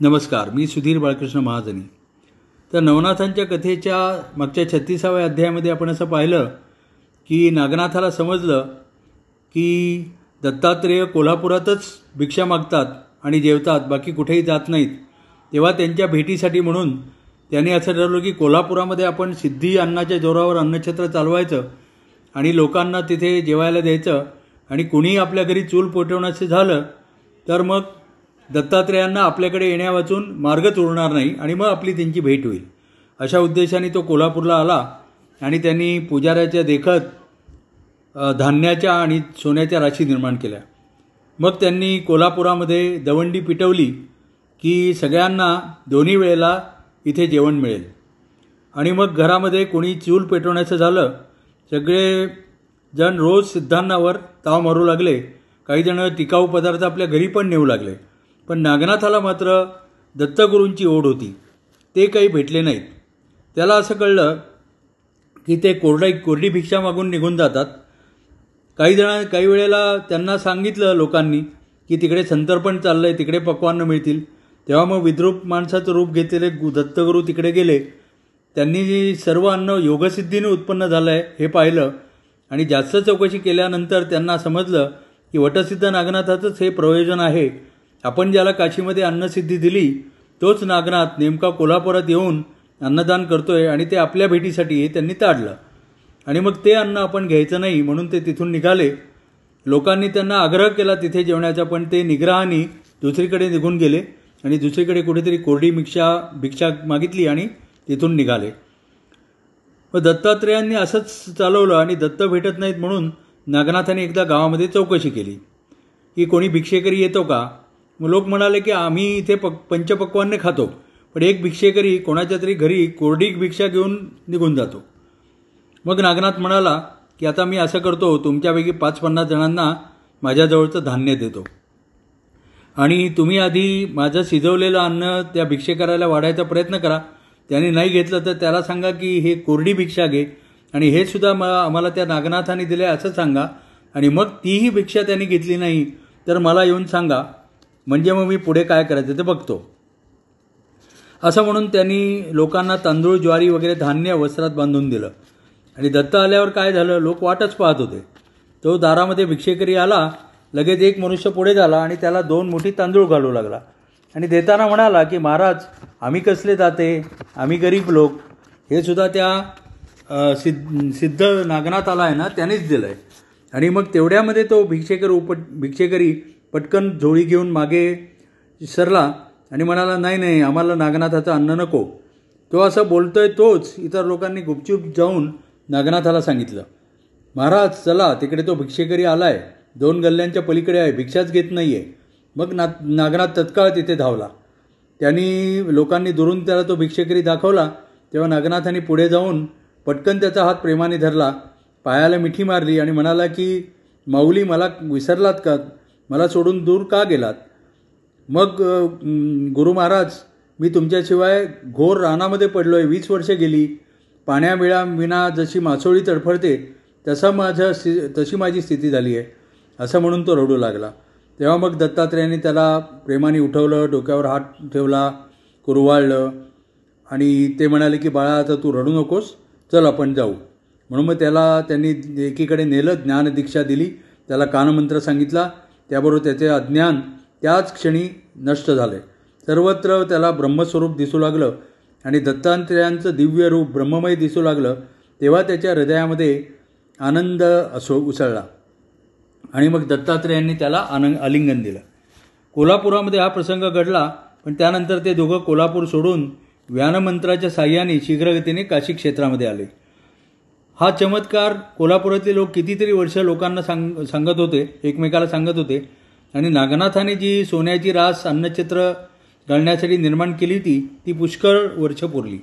नमस्कार मी सुधीर बाळकृष्ण महाजनी. तर नवनाथांच्या कथेच्या मागच्या छत्तीसाव्या अध्यायामध्ये आपण असं पाहिलं की नागनाथाला समजलं की दत्तात्रेय कोल्हापुरातच भिक्षा मागतात आणि जेवतात बाकी कुठेही जात नाहीत. तेव्हा त्यांच्या भेटीसाठी म्हणून त्यांनी असं ठरवलं की कोल्हापुरामध्ये आपण सिद्धी अन्नाच्या जोरावर अन्नक्षेत्र चालवायचं आणि लोकांना तिथे जेवायला द्यायचं आणि कुणीही आपल्या घरी चूल पोटवण्याचं झालं तर मग दत्तात्रेयांना आपल्याकडे येण्यावाचून मार्गच उरणार नाही आणि मग आपली त्यांची भेट होईल. अशा उद्देशाने तो कोल्हापूरला आला आणि त्यांनी पुजाऱ्याच्या देखत धान्याच्या आणि सोन्याच्या राशी निर्माण केल्या. मग त्यांनी कोल्हापुरामध्ये दवंडी पिटवली की सगळ्यांना दोन्ही वेळेला इथे जेवण मिळेल. आणि मग घरामध्ये कोणी चूल पेटवण्याचं झालं सगळे जण रोज सिद्धांनावर ताव मारू लागले. काही जण टिकाऊ पदार्थ आपल्या घरी पण नेऊ लागले. पण नागनाथाला मात्र दत्तगुरूंची ओढ होती. ते काही भेटले नाहीत. त्याला असं कळलं की ते कोरडाई कोरडी भिक्षा मागून निघून जातात. काही जण काही वेळेला त्यांना सांगितलं लोकांनी की तिकडे संतर्पण चाललं आहे तिकडे पक्वान्न मिळतील. तेव्हा मग विद्रूप माणसाचं रूप घेतलेले गु- दत्तगुरू तिकडे गेले. त्यांनी सर्व अन्न योगसिद्धीने उत्पन्न झालं आहे हे पाहिलं. आणि जास्त चौकशी केल्यानंतर त्यांना समजलं की वटसिद्ध नागनाथाचंच हे प्रयोजन आहे. आपण ज्याला काशीमध्ये अन्नसिद्धी दिली तोच नागनाथ नेमका कोल्हापुरात येऊन अन्नदान करतोय आणि ते आपल्या भेटीसाठी त्यांनी ताडलं. आणि मग ते अन्न आपण घ्यायचं नाही म्हणून ते तिथून निघाले. लोकांनी त्यांना आग्रह केला तिथे जेवण्याचा पण ते निग्रहाने दुसरीकडे निघून गेले आणि दुसरीकडे कुठेतरी कोरडी भिक्षा भिक्षा मागितली आणि तिथून निघाले. मग दत्तात्रेयांनी असंच चालवलं आणि दत्त भेटत नाहीत म्हणून नागनाथाने एकदा गावामध्ये चौकशी केली. की कोणी भिक्षेकरी येतो का? लोक म्हणाले की आम्ही इथे पक पंचपक्वान्ने खातो. पण एक भिक्षेकरी कोणाच्या तरी घरी कोरडी भिक्षा घेऊन निघून जातो. मग नागनाथ म्हणाला की आता मी असं करतो तुमच्यापैकी पाच पन्नास जणांना माझ्याजवळचं धान्य देतो. आणि तुम्ही आधी माझं शिजवलेलं अन्न त्या भिक्षेकराला वाढायचा प्रयत्न करा. त्याने नाही घेतलं तर त्याला सांगा की हे कोरडी भिक्षा घे. आणि हे सुद्धा म आम्हाला त्या नागनाथाने दिले असं सांगा. आणि मग तीही भिक्षा त्यांनी घेतली नाही तर मला येऊन सांगा. म्हणजे मग मी पुढे काय करायचं ते बघतो. असं म्हणून त्यांनी लोकांना तांदूळ ज्वारी वगैरे धान्य वस्त्रात बांधून दिलं. आणि दत्त आल्यावर काय झालं? लोक वाटच पाहत होते. तो दारामध्ये भिक्षेकरी आला लगेच एक मनुष्य पुढे झाला आणि त्याला दोन मोठी तांदूळ घालू लागला. आणि देताना म्हणाला की महाराज आम्ही कसले जाते आम्ही गरीब लोक. हे सुद्धा त्या सिद्ध सिद्ध नागनाथ आला आहे ना त्यानेच दिलं आहे आणि मग तेवढ्यामध्ये तो भिक्षेकर उपट भिक्षेकरी पटकन झोळी घेऊन मागे सरला आणि म्हणाला नाही नाही आम्हाला नागनाथाचं अन्न नको. तो असं बोलतोय तोच इतर लोकांनी गुपचूप जाऊन नागनाथाला सांगितलं. महाराज चला तिकडे तो भिक्षेकरी आला आहे दोन गल्ल्यांच्या पलीकडे आहे भिक्षाच घेत नाही आहे मग ना नागनाथ तत्काळ तिथे धावला. त्यांनी लोकांनी दुरून त्याला तो भिक्षेकरी दाखवला. तेव्हा नागनाथाने पुढे जाऊन पटकन त्याचा हात प्रेमाने धरला. पायाला मिठी मारली आणि म्हणाला की माऊली मला विसरलात का? मला सोडून दूर का गेलात? मग गुरु महाराज मी तुमच्याशिवाय घोर रानामध्ये पडलो आहे वीस वर्षे गेली. पाण्याबिळा विना जशी मासोळी तडफडते तसा माझ्या स्थि तशी माझी स्थिती झाली आहे असं म्हणून तो रडू लागला. तेव्हा मग दत्तात्रेयाने त्याला प्रेमाने उठवलं डोक्यावर हात ठेवला कुरवाळलं आणि ते म्हणाले की बाळा आता तू रडू नकोस चल आपण जाऊ. म्हणून मग त्याला त्यांनी एकीकडे नेलं ज्ञानदीक्षा दिली त्याला कानमंत्र सांगितला त्याबरोबर त्याचे अज्ञान त्याच क्षणी नष्ट झाले. सर्वत्र त्याला ब्रह्मस्वरूप दिसू लागलं आणि दत्तात्रयांचं दिव्य रूप ब्रह्ममय दिसू लागलं तेव्हा त्याच्या हृदयामध्ये आनंद असो उसळला. आणि मग दत्तात्रेयांनी त्याला आनंद आलिंगन दिलं. कोल्हापुरामध्ये हा प्रसंग घडला पण त्यानंतर ते दोघं कोल्हापूर सोडून व्यानमंत्राच्या साह्याने शीघ्रगतीने काशी क्षेत्रामध्ये आले. हा चमत्कार कोल्हापुरातले लोक कितीतरी वर्ष लोकांना सांग सांगत होते एकमेकाला सांगत होते. आणि नागनाथाने जी सोन्याची रास अन्नचित्र घालण्यासाठी निर्माण केली होती ती पुष्कळ वर्ष पुरली.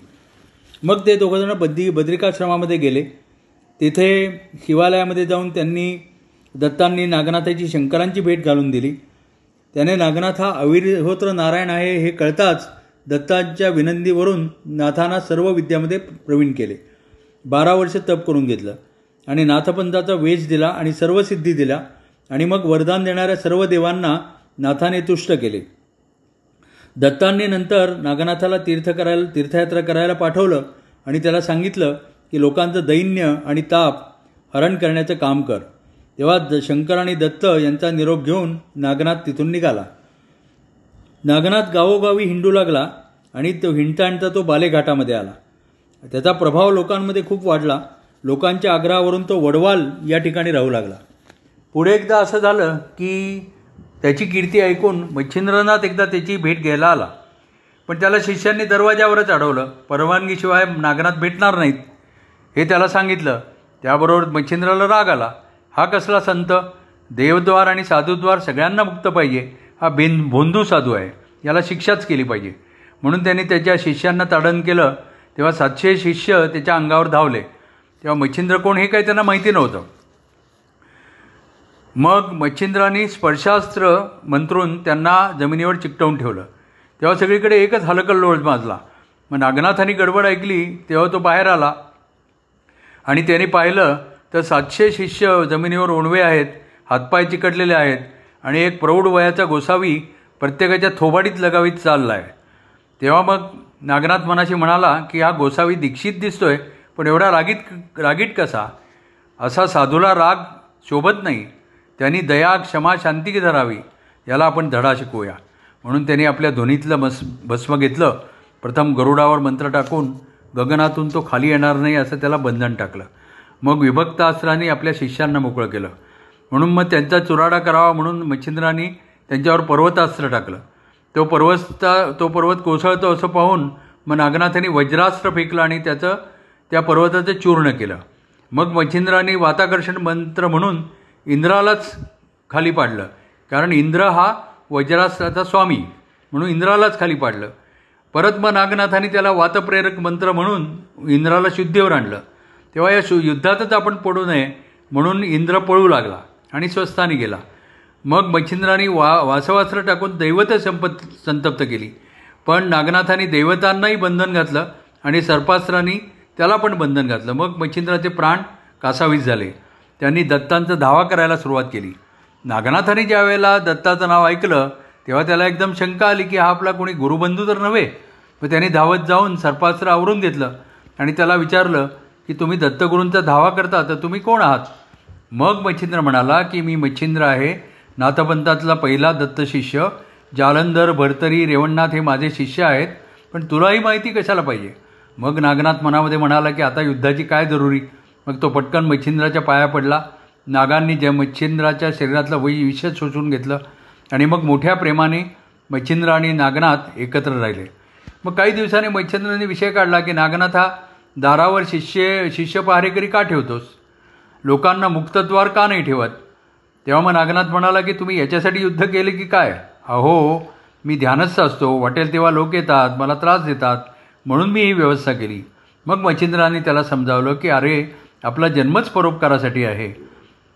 मग ते दोघंजणं बद्री बद्रिकाश्रमामध्ये गेले. तिथे शिवालयामध्ये जाऊन त्यांनी दत्तांनी नागनाथाची शंकरांची भेट घालून दिली. त्याने नागनाथ हा अविरहोत्र नारायण आहे हे कळताच दत्तांच्या विनंतीवरून नाथांना सर्व विद्यामध्ये प्रवीण केले. बारा वर्ष तप करून घेतलं. आणि नाथपंथाचा वेश दिला आणि सर्व सिद्धी दिल्या आणि मग वरदान देणाऱ्या सर्व देवांना नाथाने तुष्ट केले. दत्तांनी नंतर नागनाथाला तीर्थ करायला तीर्थयात्रा करायला पाठवलं आणि त्याला सांगितलं की लोकांचं दैन्य आणि ताप हरण करण्याचं काम कर. तेव्हा द शंकर आणि दत्त यांचा निरोप घेऊन नागनाथ तिथून निघाला. नागनाथ गावोगावी हिंडू लागला आणि तो हिंडता हिंडता तो बालेघाटामध्ये आला. त्याचा प्रभाव लोकांमध्ये खूप वाढला. लोकांच्या आग्रहावरून तो वडवाल या ठिकाणी राहू लागला. पुढे एकदा असं झालं की त्याची कीर्ती ऐकून मच्छिंद्रनाथ एकदा त्याची भेट घ्यायला आला. पण त्याला शिष्यांनी दरवाजावरच अडवलं. परवानगीशिवाय नागनाथ भेटणार नाहीत. हे त्याला सांगितलं. त्याबरोबर मच्छिंद्राला राग आला. हा कसला संत? देवद्वार आणि साधुद्वार सगळ्यांना मुक्त पाहिजे. हा बिन भोंदू साधू आहे. याला शिक्षाच केली पाहिजे. म्हणून त्यांनी त्याच्या शिष्यांना ताडण केलं. तेव्हा सातशे शिष्य त्याच्या अंगावर धावले. तेव्हा मच्छिंद्र कोण हे काही त्यांना माहिती नव्हतं. मग मच्छिंद्रांनी स्पर्शास्त्र मंत्रून त्यांना जमिनीवर चिकटवून ठेवलं. तेव्हा सगळीकडे एकच हलकल लोळ माजला. मग नागनाथांनी गडबड ऐकली तेव्हा तो बाहेर आला. आणि त्याने पाहिलं तर सातशे शिष्य जमिनीवर ओणवे आहेत हातपाय चिकटलेले आहेत आणि एक प्रौढ वयाचा गोसावी प्रत्येकाच्या थोबाडीत लगावीत चालला आहे तेव्हा मग नागनाथ मनाशी म्हणाला की हा गोसावी दीक्षित दिसतोय पण एवढा रागीत रागीट कसा? असा साधूला राग शोभत नाही. त्यांनी दया क्षमा शांती धरावी. याला आपण धडा शिकवूया. म्हणून त्यांनी आपल्या ध्वनीतलं मस भस्म घेतलं. प्रथम गरुडावर मंत्र टाकून गगनातून तो खाली येणार नाही असं त्याला बंधन टाकलं. मग विभक्त अस्त्रांनी आपल्या शिष्यांना मोकळं केलं. म्हणून मग त्यांचा चुराडा करावा म्हणून मच्छिंद्रांनी त्यांच्यावर पर्वतास्त्र टाकलं. तो पर्वतचा तो पर्वत कोसळतो असं पाहून मग नागनाथांनी वज्रास्त्र फेकलं आणि त्याचं त्या पर्वताचं चूर्ण केलं. मग मच्छिंद्राने वाताकर्षण मंत्र म्हणून इंद्रालाच खाली पाडलं. कारण इंद्र हा वज्रास्त्राचा स्वामी म्हणून इंद्रालाच खाली पाडलं. परत मग नागनाथांनी त्याला वातप्रेरक मंत्र म्हणून इंद्राला शुद्धीवर आणलं. तेव्हा या शु युद्धातच आपण पडू नये म्हणून इंद्र पळू लागला आणि स्वस्थानी गेला. मग मच्छिंद्रांनी वा वासवास्त्र टाकून दैवत संपत संतप्त केली. पण नागनाथांनी दैवतांनाही बंधन घातलं आणि सर्पास्त्रांनी त्याला पण बंधन घातलं. मग मच्छिंद्राचे प्राण कासावीस झाले. त्यांनी दत्तांचा धावा करायला सुरुवात केली. नागनाथांनी ज्या वेळेला दत्ताचं नाव ऐकलं तेव्हा त्याला एकदम शंका आली की हा आपला कोणी गुरुबंधू तर नव्हे? मग त्याने धावत जाऊन सर्पास्त्र आवरून घेतलं आणि त्याला विचारलं की तुम्ही दत्तगुरूंचा धावा करता तर तुम्ही कोण आहात? मग मच्छिंद्र म्हणाला की मी मच्छिंद्र आहे. नाथपंथातला पहिला दत्त शिष्य जालंधर भरतरी रेवणनाथ हे माझे शिष्य आहेत पण तुलाही माहिती कशाला पाहिजे? मग नागनाथ मनामध्ये म्हणाला की आता युद्धाची काय जरुरी? मग तो पटकन मच्छिंद्राच्या पाया पडला. नागांनी ज्या मच्छिंद्राच्या शरीरातलं वै विषय शोषून घेतलं आणि मग मोठ्या प्रेमाने मच्छिंद्र आणि नागनाथ एकत्र राहिले. मग काही दिवसांनी मच्छिंद्राने विषय काढला की नागनाथ हा दारावर शिष्य शिष्य पहारेकरी का ठेवतोस? लोकांना मुक्तद्वार का नाही ठेवत? तेव्हा मग नागनाथ म्हणाला की तुम्ही याच्यासाठी युद्ध केले की काय? अहो मी ध्यानस्थ असतो. वाटेल तेव्हा लोक येतात. मला त्रास देतात. म्हणून मी ही व्यवस्था केली. मग मच्छिंद्राने त्याला समजावलं की अरे आपला जन्मच परोपकारासाठी आहे.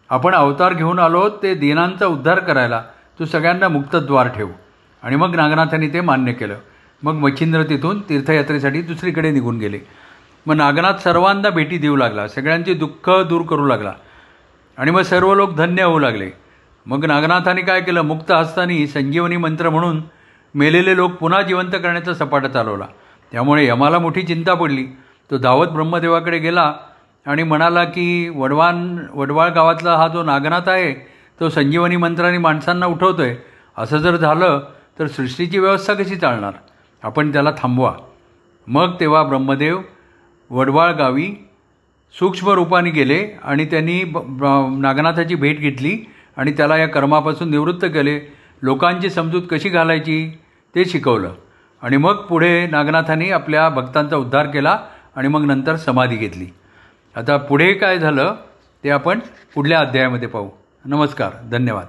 आपण अवतार घेऊन आलो ते दीनांचा उद्धार करायला. तू सगळ्यांना मुक्तद्वार ठेव. आणि मग नागनाथांनी ते मान्य केलं. मग मच्छिंद्र तिथून तीर्थयात्रेसाठी दुसरीकडे निघून गेले. मग नागनाथ सर्वांना भेटी देऊ लागला. सगळ्यांचे दुःख दूर करू लागला. आणि मग सर्व लोक धन्य होऊ लागले. मग नागनाथाने काय केलं? मुक्त हस्तानी संजीवनी मंत्र म्हणून मेलेले लोक पुन्हा जिवंत करण्याचा सपाटा चालवला. त्यामुळे यमाला मोठी चिंता पडली. तो धावत ब्रह्मदेवाकडे गेला आणि म्हणाला की वडवान वडवाळ गावातला हा जो नागनाथ आहे तो संजीवनी मंत्राने माणसांना उठवतो आहे असं जर झालं तर सृष्टीची व्यवस्था कशी चालणार? आपण त्याला थांबवा. मग तेव्हा ब्रह्मदेव वडवाळ गावी सूक्ष्म रूपाने गेले आणि त्यांनी ब नागनाथाची भेट घेतली आणि त्याला या कर्मापासून निवृत्त केले. लोकांची समजूत कशी घालायची ते शिकवलं. आणि मग पुढे नागनाथांनी आपल्या भक्तांचा उद्धार केला आणि मग नंतर समाधी घेतली. आता पुढे काय झालं ते आपण पुढल्या अध्यायामध्ये पाहू. नमस्कार धन्यवाद.